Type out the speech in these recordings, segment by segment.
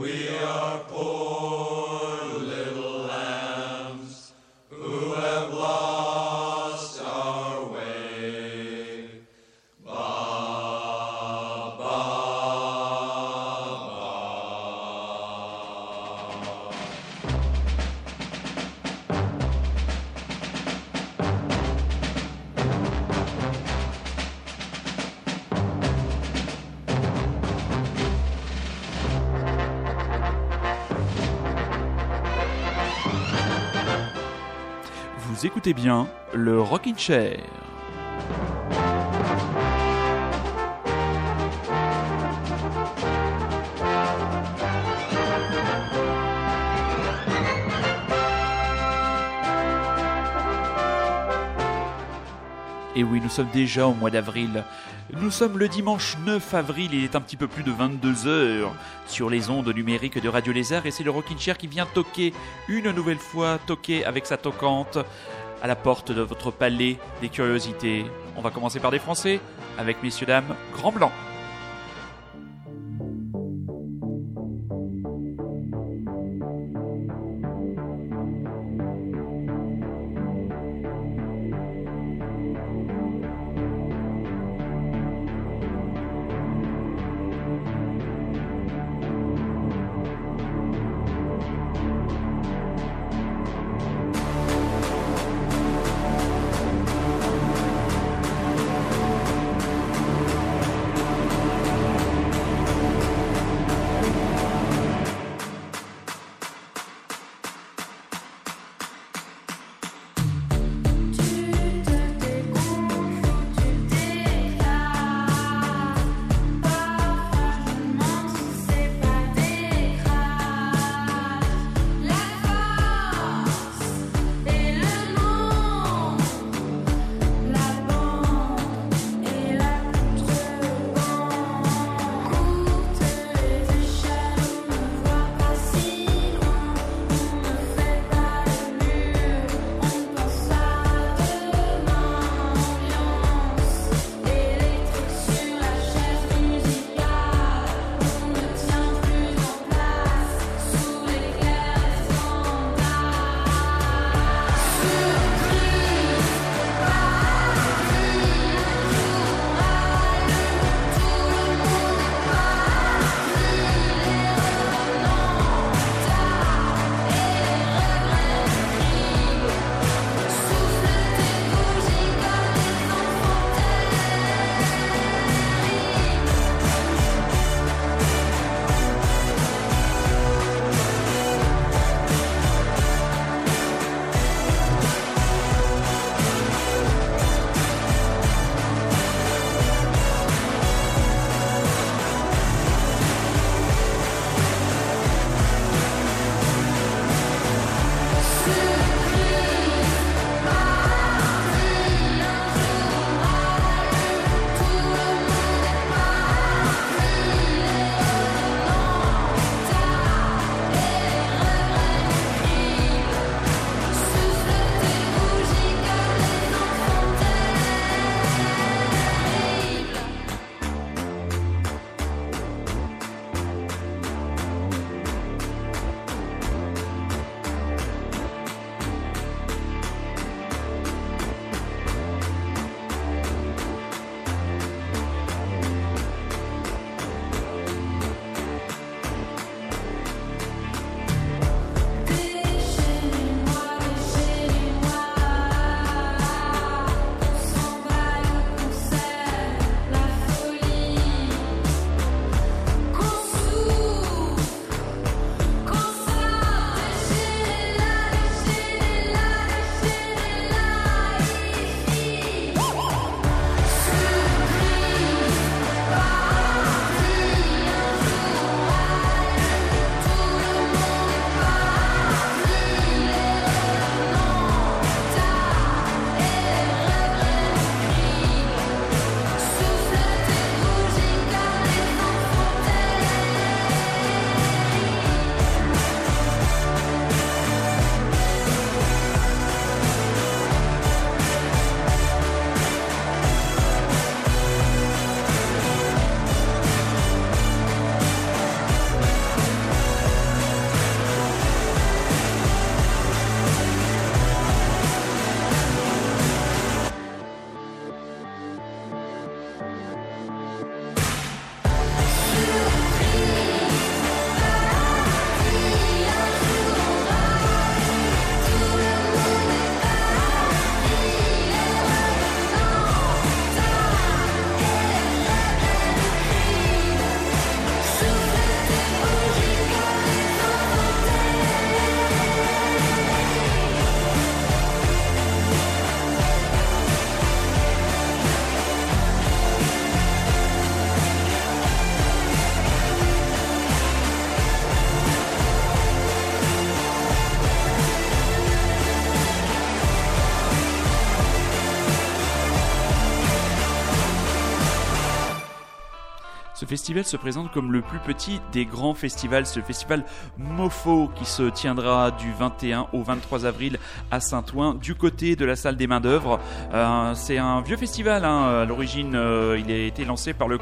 Vous écoutez bien le Rockin' Chair. Et oui, nous sommes déjà au mois d'avril. Nous sommes le dimanche 9 avril, il est un petit peu plus de 22 heures sur les ondes numériques de Radio Lézard et c'est le Rockin' Chair qui vient toquer une nouvelle fois, toquer avec sa toquante à la porte de votre palais des curiosités. On va commencer par des Français avec messieurs dames Grand Blanc. Festival se présente comme le plus petit des grands festivals, ce festival MOFO qui se tiendra du 21 au 23 avril à Saint-Ouen du côté de la salle des mains d'œuvre. Euh, c'est un vieux festival, hein. à l'origine euh, il a été lancé par le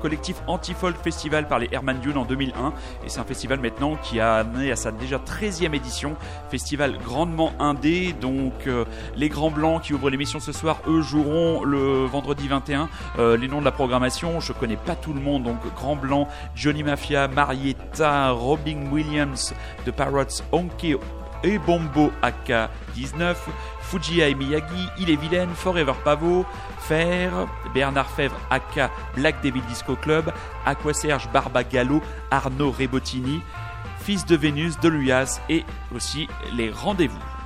collectif Anti-Folk Festival par les Herman Dune en 2001 et c'est un festival maintenant qui a amené à sa déjà 13e édition, festival grandement indé, donc euh, les Grands Blancs qui ouvrent l'émission ce soir, eux joueront le vendredi 21. les noms de la programmation, je connais pas tout le monde, donc Grand Blanc, Johnny Mafia, Marietta, Robin Williams de Parrots, Onke et Bombo AK19, Fujia et Miyagi, Il est vilaine, Forever Pavo, Fer, Bernard Fèvre AK Black Devil Disco Club, Aquaserge Barbagallo, Arnaud Rebottini, Fils de Vénus, de Luyas et aussi les rendez-vous.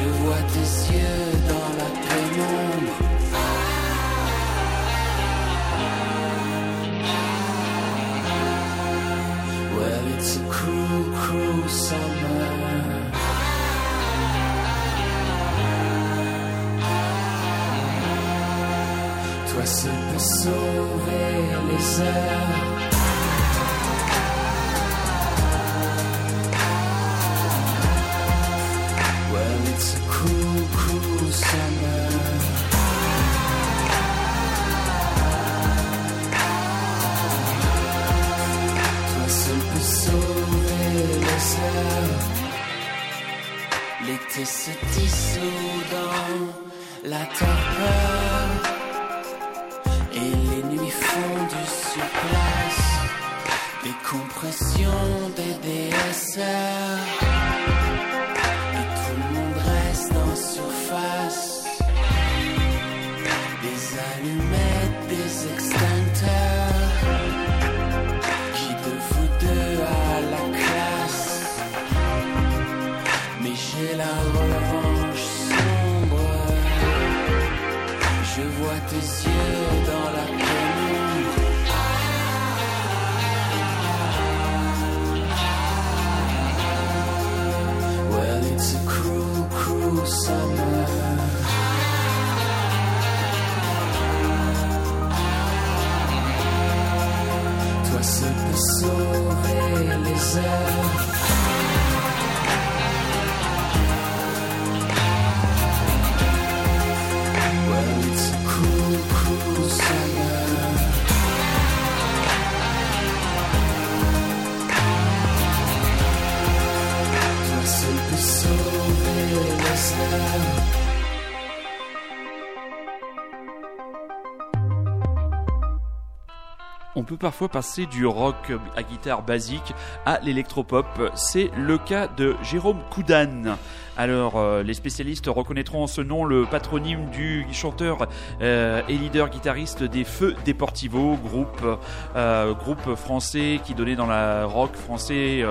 Je vois tes yeux dans la pénombre. Well, it's cruel, summer. Toi seul peux sauver les heures. Peut parfois passer du rock à guitare basique à l'électropop. C'est le cas de Jérôme Koudan. Alors, euh, les spécialistes reconnaîtront en ce nom le patronyme du chanteur euh, et leader guitariste des Feux Deportivo, groupe, euh, groupe français qui donnait dans la rock français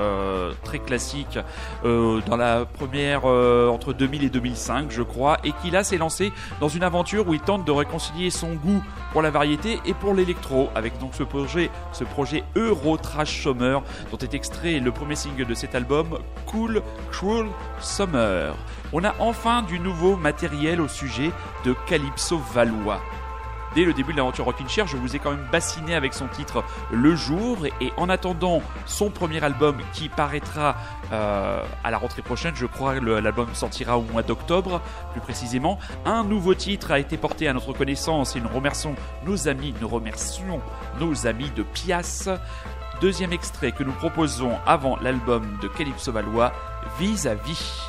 très classique dans la première entre 2000 et 2005, je crois, et qui là s'est lancé dans une aventure où il tente de réconcilier son goût pour la variété et pour l'électro, avec donc ce ce projet Euro Trash Summer, dont est extrait le premier single de cet album, Cool Cruel Summer. On a enfin du nouveau matériel au sujet de Calypso Valois. Dès le début de l'aventure Rockin' Chair, je vous ai quand même bassiné avec son titre Le Jour. Et en attendant son premier album qui paraîtra euh, à la rentrée prochaine, je crois que l'album sortira au mois d'octobre, plus précisément, un nouveau titre a été porté à notre connaissance et nous remercions nos amis, nous remercions nos amis de Pias. Deuxième extrait que nous proposons avant l'album de Calypso Valois, Vis-à-vis. C'est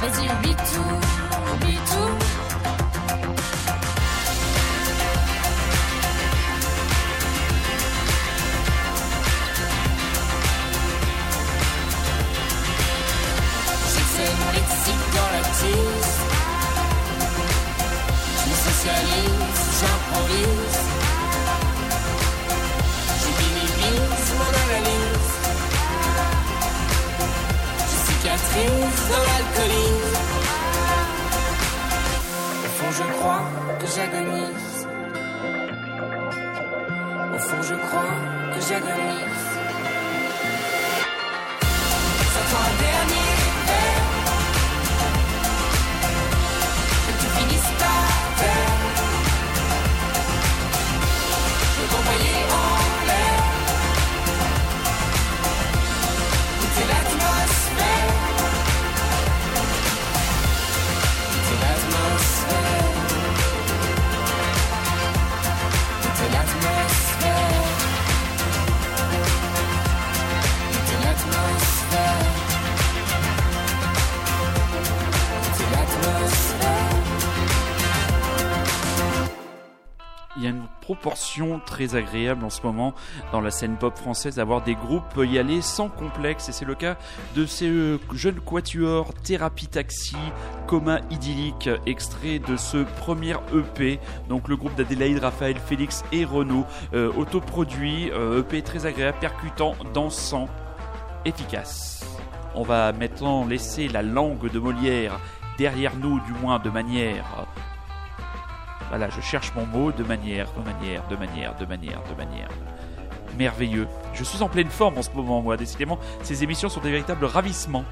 Vas-y, oublie tout, oublie tout. très agréable en ce moment dans la scène pop française, avoir des groupes euh, y aller sans complexe. Et c'est le cas de ces euh, jeunes quatuors, Thérapie Taxi, Coma Idyllique, extrait de ce premier EP. Donc le groupe d'Adélaïde, Raphaël, Félix et Renaud, euh, autoproduit, EP très agréable, percutant, dansant, efficace. On va maintenant laisser la langue de Molière derrière nous, du moins de manière ah voilà, je cherche mon mot de manière, de manière, de manière, de manière, de manière. Merveilleux. Je suis en pleine forme en ce moment, moi. Décidément, ces émissions sont des véritables ravissements.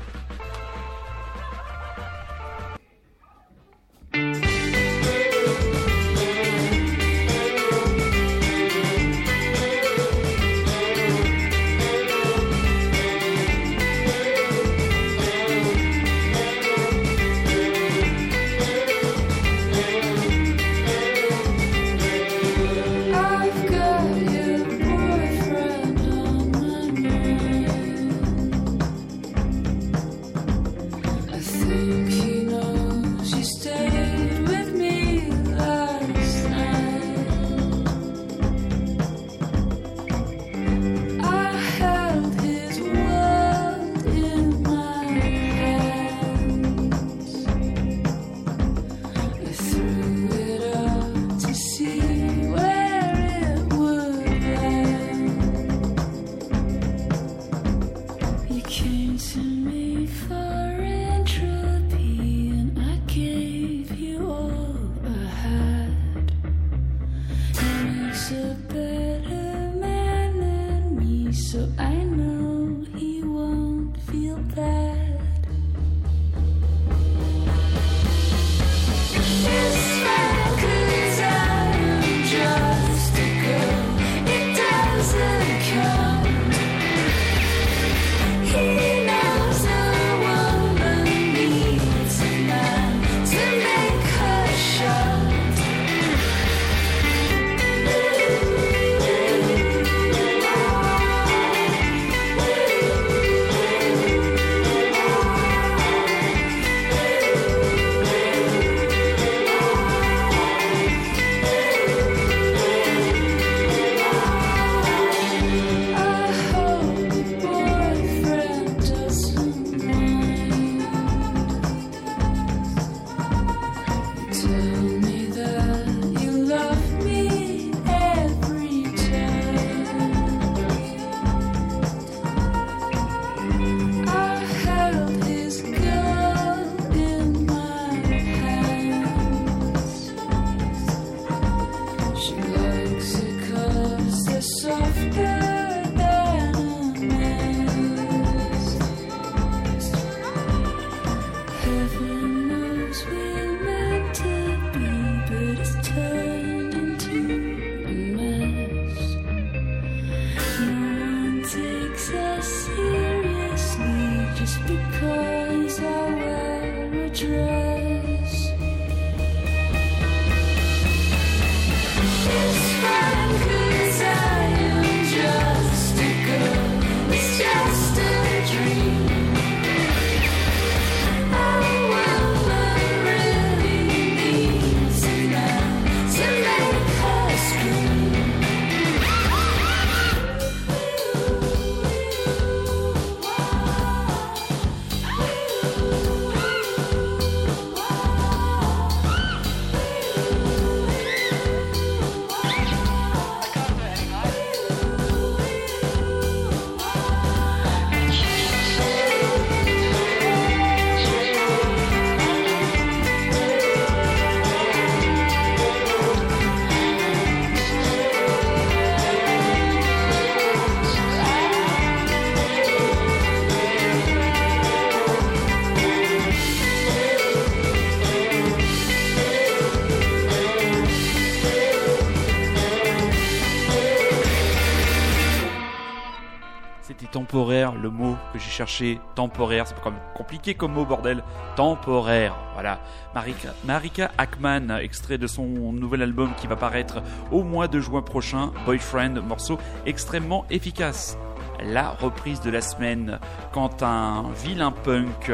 Que j'ai cherché, temporaire, c'est quand même compliqué comme mot, bordel. Temporaire, voilà. Marika, Marika Ackman, extrait de son nouvel album qui va paraître au mois de juin prochain, Boyfriend, morceau extrêmement efficace. La reprise de la semaine, quand un vilain punk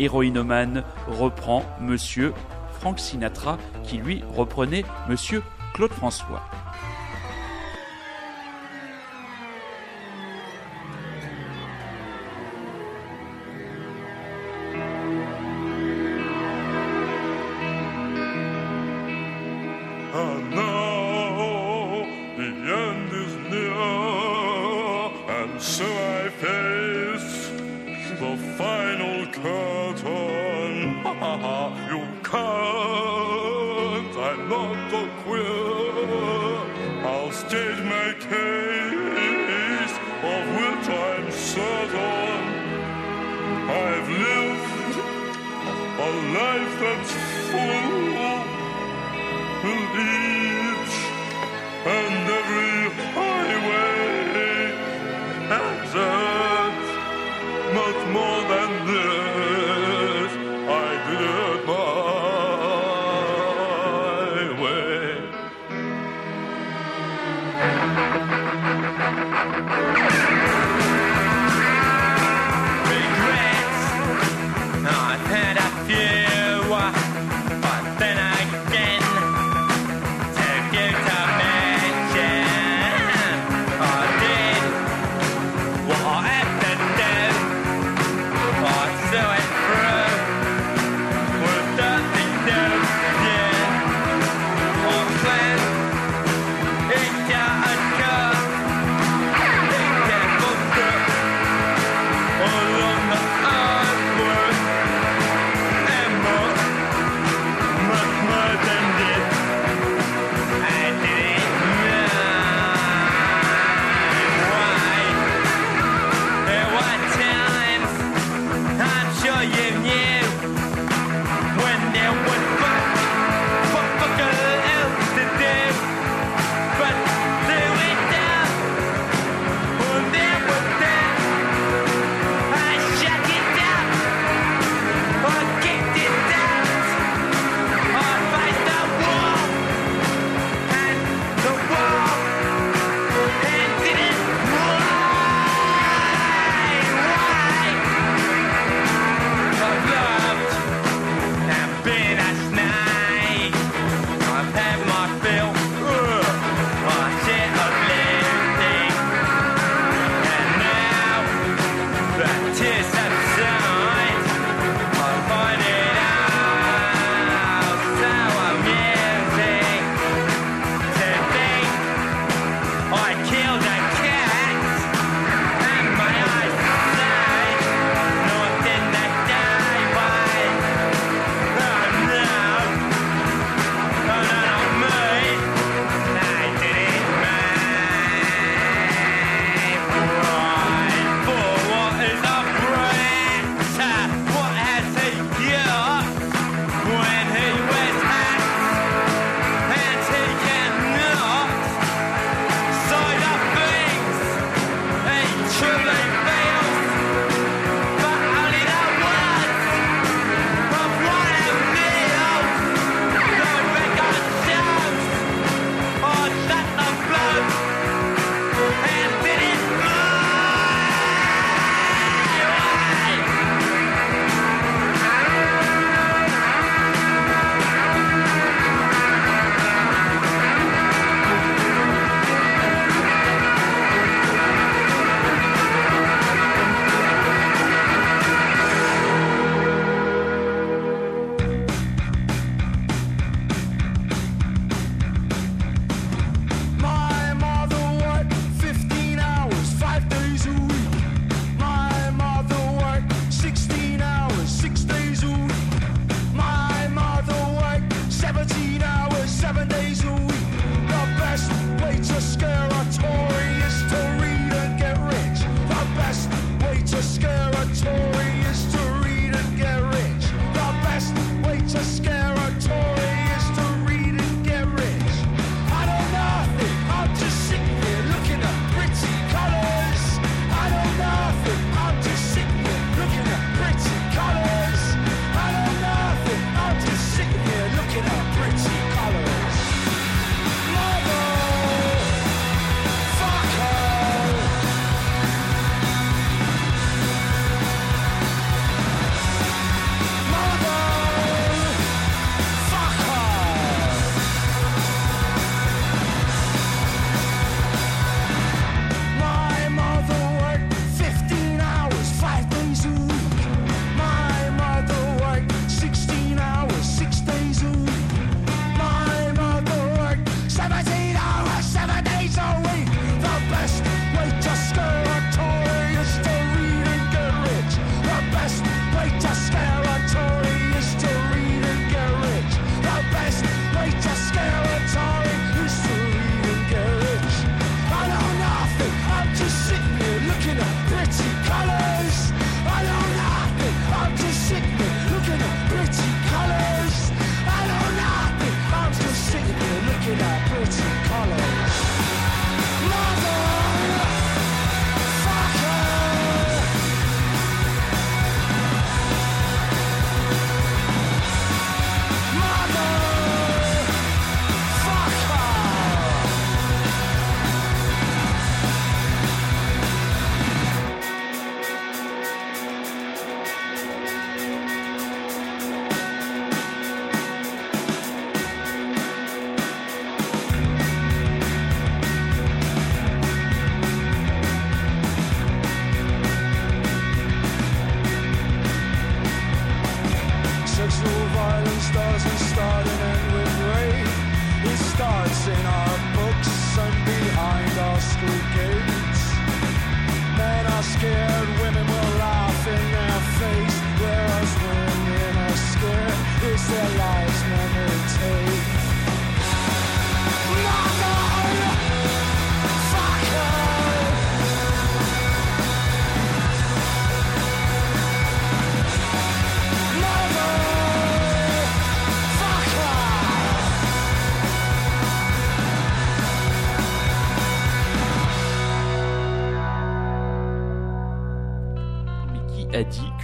héroïnomane reprend Monsieur Frank Sinatra, qui lui reprenait Monsieur Claude François.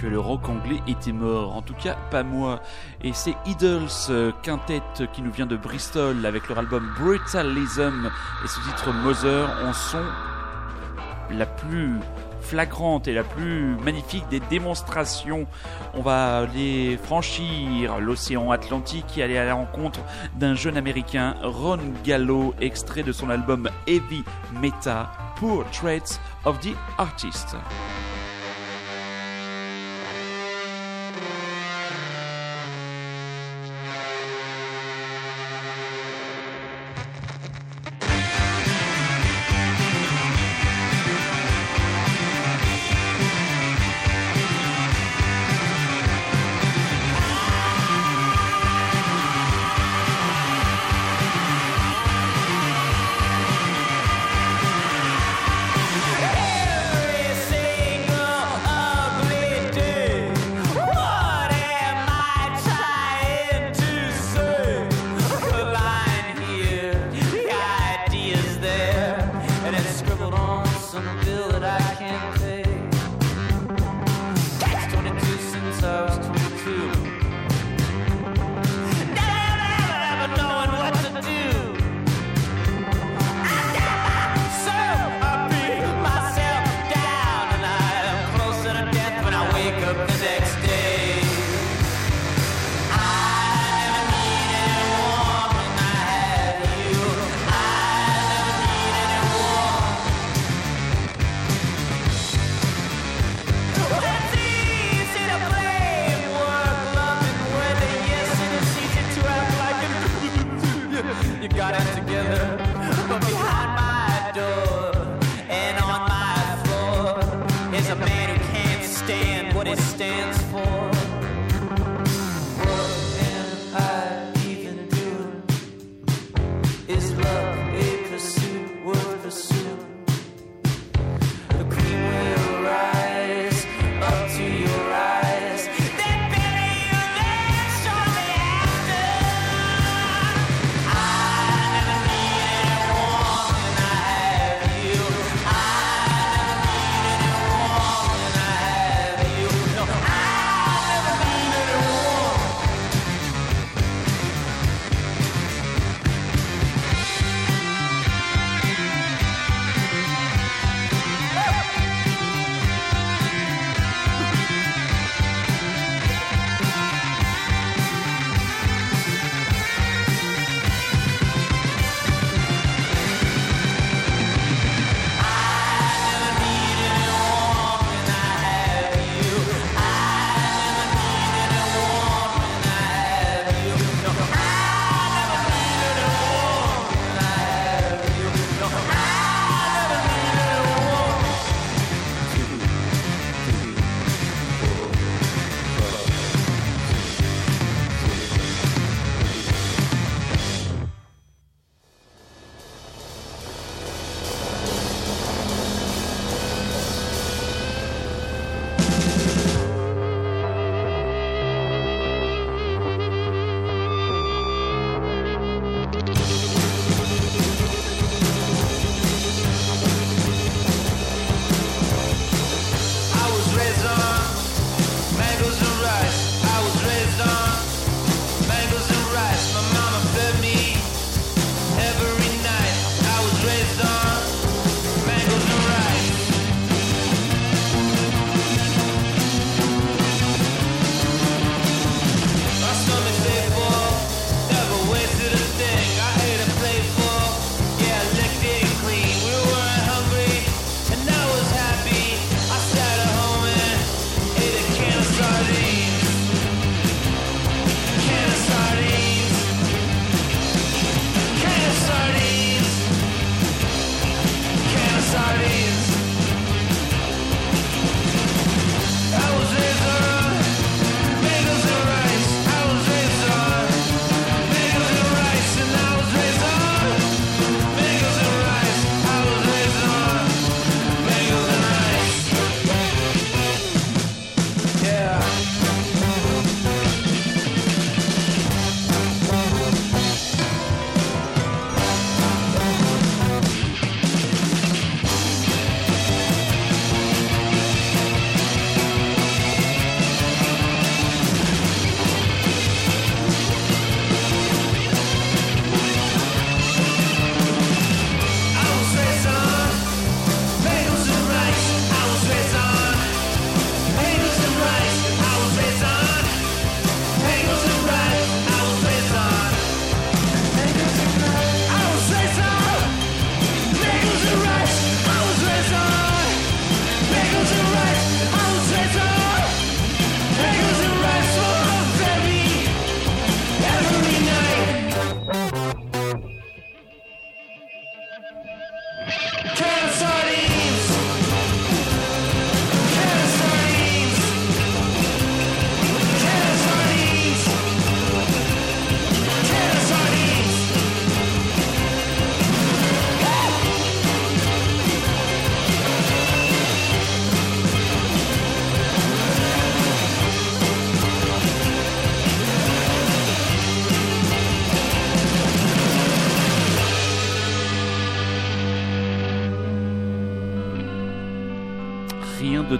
Le rock anglais était mort En tout cas, pas moi. Et c'est Idols, euh, quintet qui nous vient de Bristol avec leur album Brutalism et ce titre Mother en son la plus flagrante et la plus magnifique des démonstrations. On va aller franchir l'océan Atlantique et aller à la rencontre d'un jeune américain, Ron Gallo, extrait de son album Heavy Meta, Portraits of the Artist.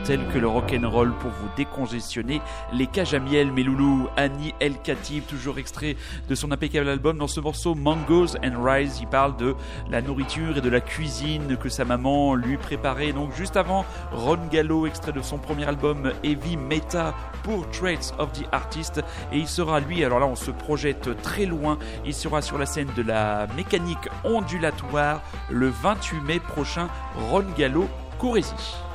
D'hôtel que le rock'n'roll pour vous décongestionner les cages à mes loulous. Annie El Khatib, toujours extrait de son impeccable album. Dans ce morceau Mangoes and Rice, il parle de la nourriture et de la cuisine que sa maman lui préparait. Donc juste avant, Ron Gallo, extrait de son premier album Heavy Meta pour Traits of the Artist. Et il sera, lui, alors là on se projette très loin, il sera sur la scène de la mécanique ondulatoire le 28 mai prochain. Ron Gallo, Corésie.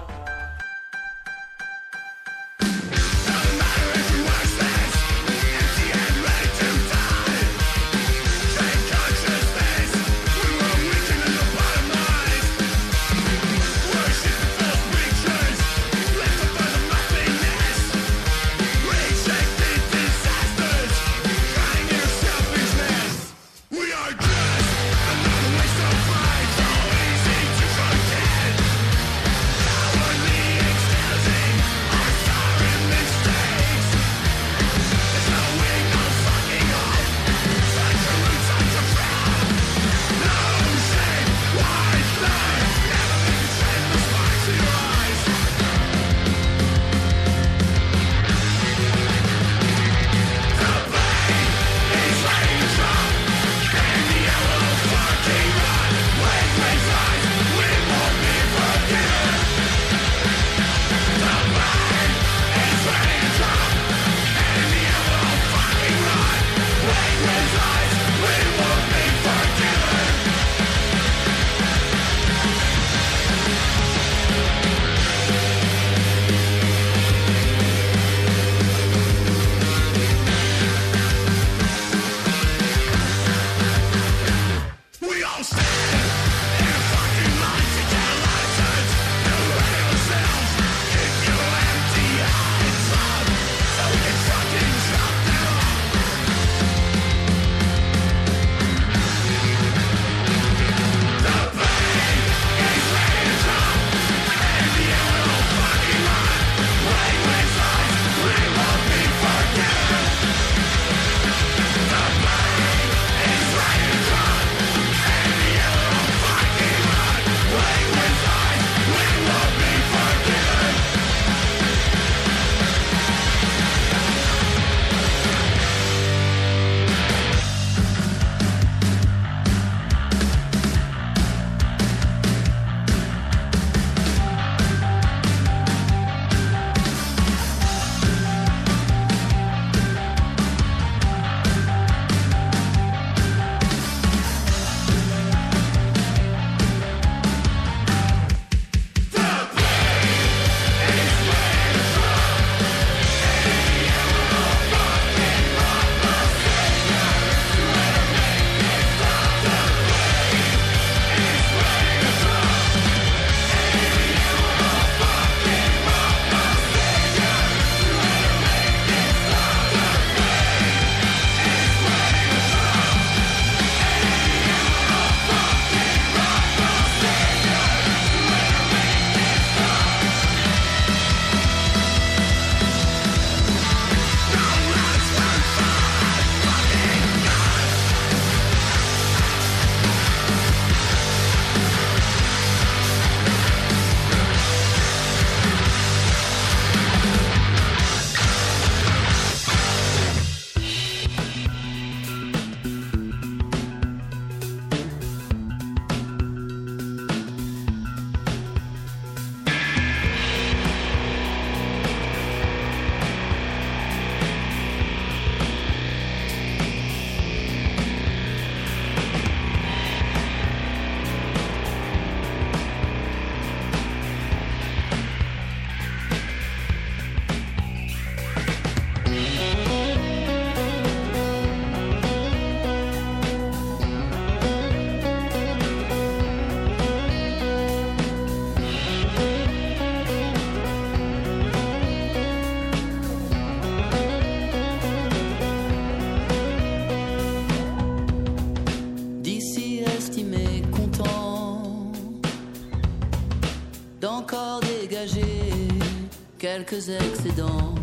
quelques excédents,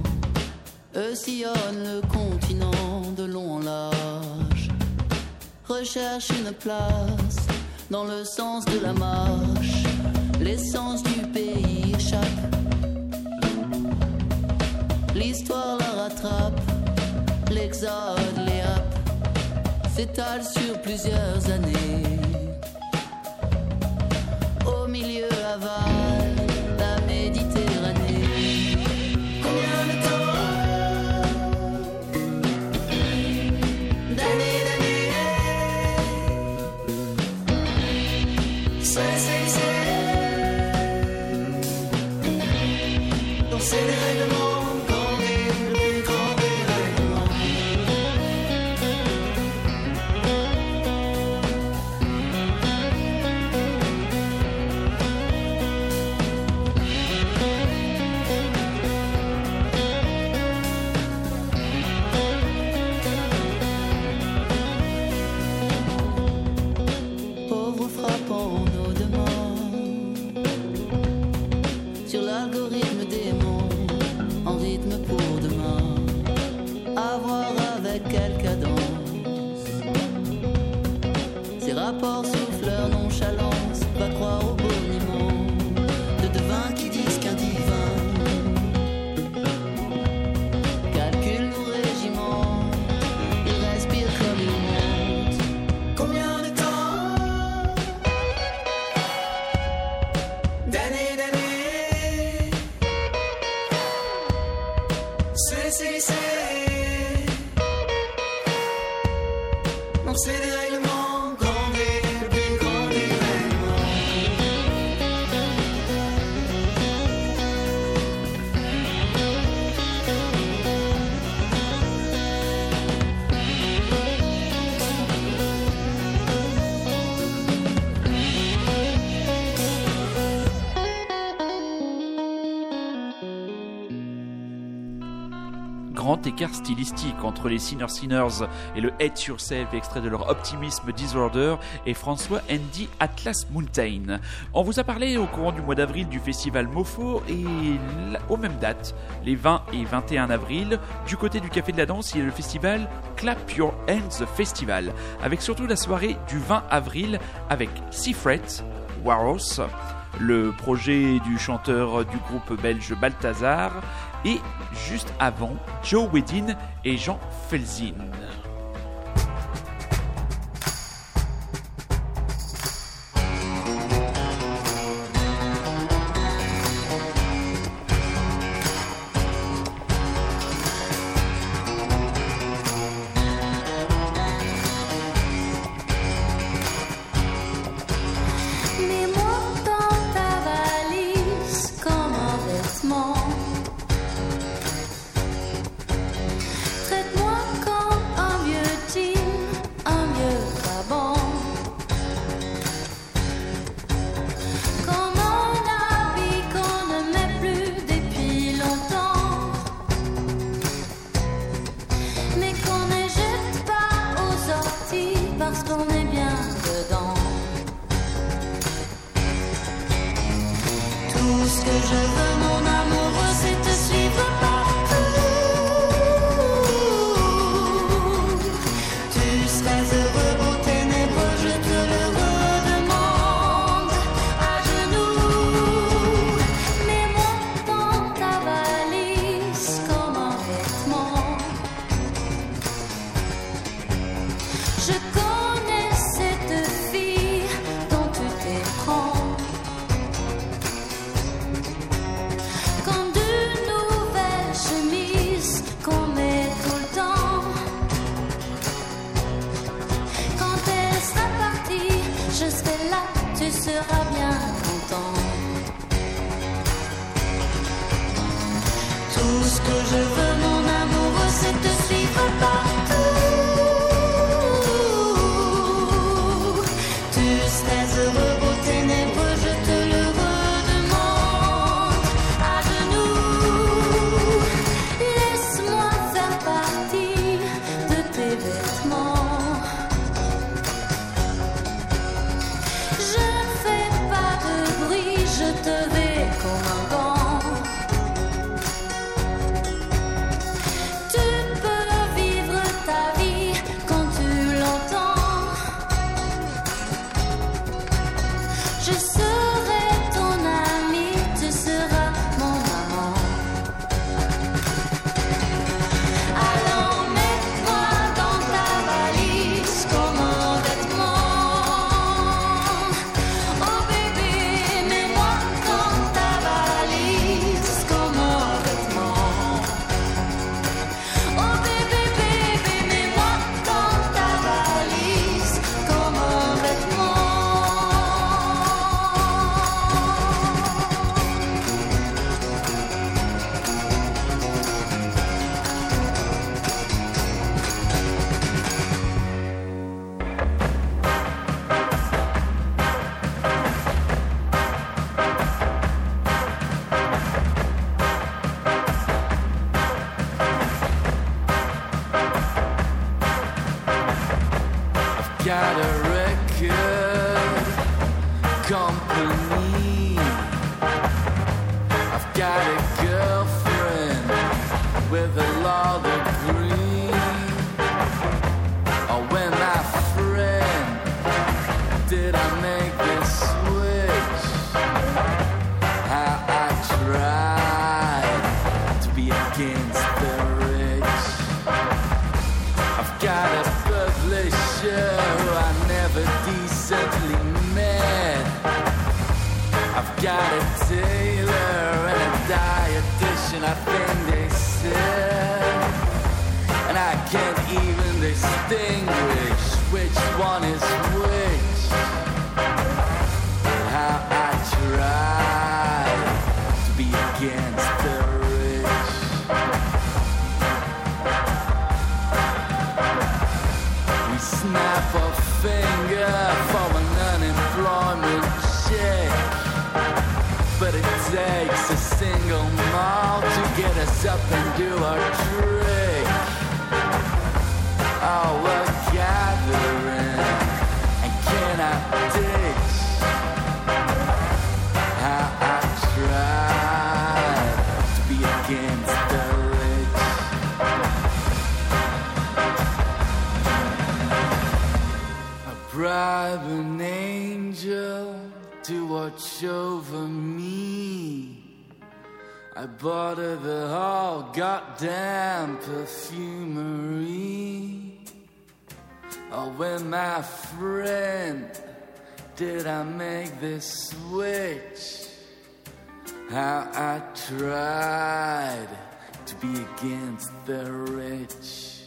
eux sillonnent le continent de long en large, recherchent une place dans le sens de la marche, l'essence du pays échappe. L'histoire la rattrape, l'exode les s'étale sur plusieurs années. stylistique entre les Sinner Sinners et le Hate Yourself, extrait de leur Optimisme Disorder, et François Andy Atlas Mountain. On vous a parlé au courant du mois d'avril du festival Mofo et aux mêmes dates, les 20 et 21 avril, du côté du Café de la Danse, il y a le festival Clap Your Hands Festival, avec surtout la soirée du 20 avril avec Seafret, Waros, le projet du chanteur du groupe belge Balthazar et juste avant Joe Wedin et Jean Felzin. honest. I bought her the whole goddamn perfumery. Oh, when my friend did I make this switch? How I tried to be against the rich.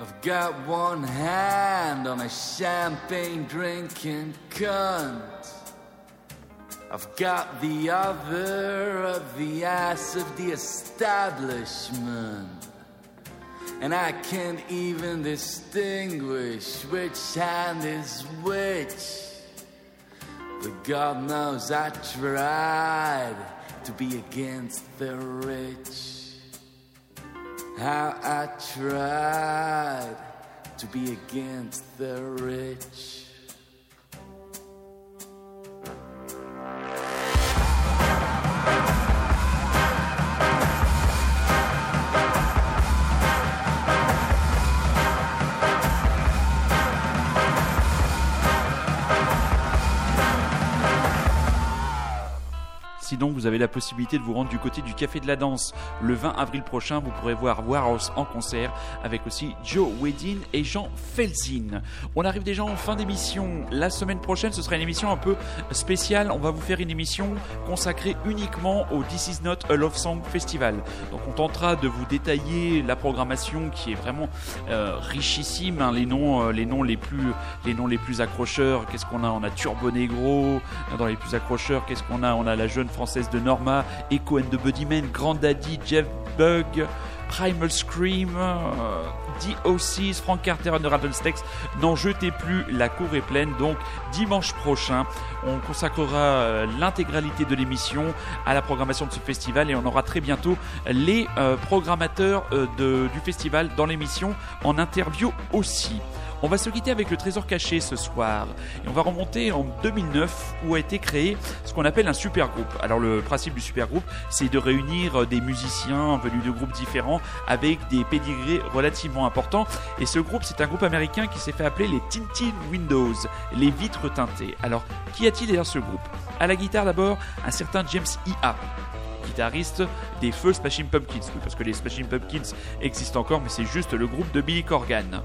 I've got one hand on a champagne drinking cunt. I've got the other of the ass of the establishment. And I can't even distinguish which hand is which. But God knows I tried to be against the rich. How I tried to be against the rich. Sinon, vous avez la possibilité de vous rendre du côté du Café de la Danse. Le 20 avril prochain, vous pourrez voir Warhouse en concert avec aussi Joe Wedin et Jean Felzin. On arrive déjà en fin d'émission. La semaine prochaine, ce sera une émission un peu spéciale. On va vous faire une émission consacrée uniquement au This Is Not a Love Song Festival. Donc, on tentera de vous détailler la programmation qui est vraiment euh, richissime. hein. Les noms, euh, les noms les plus, les noms les plus accrocheurs. Qu'est-ce qu'on a? On a Turbo Negro. Dans les plus accrocheurs, qu'est-ce qu'on a? On a la jeune française de Norma, Echo and the Buddymen, Grand Daddy, Jeff Bug, Primal Scream, euh, DOCs, Frank Carter and the. N'en jetez plus, la cour est pleine. Donc dimanche prochain, on consacrera euh, l'intégralité de l'émission à la programmation de ce festival et on aura très bientôt les euh, programmateurs euh, du festival dans l'émission en interview aussi. On va se quitter avec le trésor caché ce soir et on va remonter en 2009 où a été créé ce qu'on appelle un super groupe. Alors le principe du super groupe, c'est de réunir euh, des musiciens venus de groupes différents avec des pédigrés relativement importants. Et ce groupe, c'est un groupe américain qui s'est fait appeler les Tintin Windows, les vitres teintées. Alors, qu'y a-t-il derrière ce groupe? À la guitare d'abord, un certain James E.A guitariste des feux Smashing Pumpkins. Oui, parce que les Smashing Pumpkins existent encore, mais c'est juste le groupe de Billy Corgan.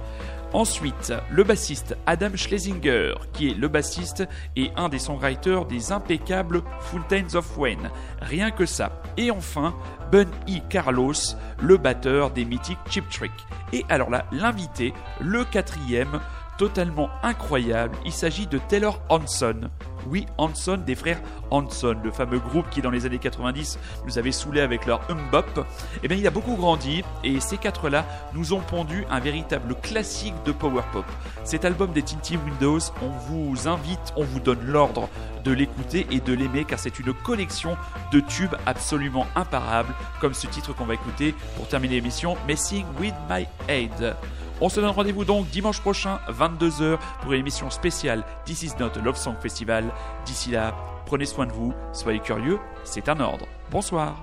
Ensuite, le bassiste Adam Schlesinger, qui est le bassiste et un des songwriters des impeccables Fountains of Wayne. Rien que ça. Et enfin, Ben E. Carlos, le batteur des mythiques Chip Trick. Et alors là, l'invité, le quatrième, totalement incroyable, il s'agit de Taylor Hanson. Oui, Hanson, des frères Hanson, le fameux groupe qui dans les années 90 nous avait saoulé avec leur umbop. Eh bien, il a beaucoup grandi et ces quatre-là nous ont pondu un véritable classique de power pop. Cet album des Tinty Windows, on vous invite, on vous donne l'ordre de l'écouter et de l'aimer car c'est une collection de tubes absolument imparables comme ce titre qu'on va écouter pour terminer l'émission Messing with My Head. On se donne rendez-vous donc dimanche prochain, 22h, pour une émission spéciale This is not Love Song Festival. D'ici là, prenez soin de vous, soyez curieux, c'est un ordre. Bonsoir.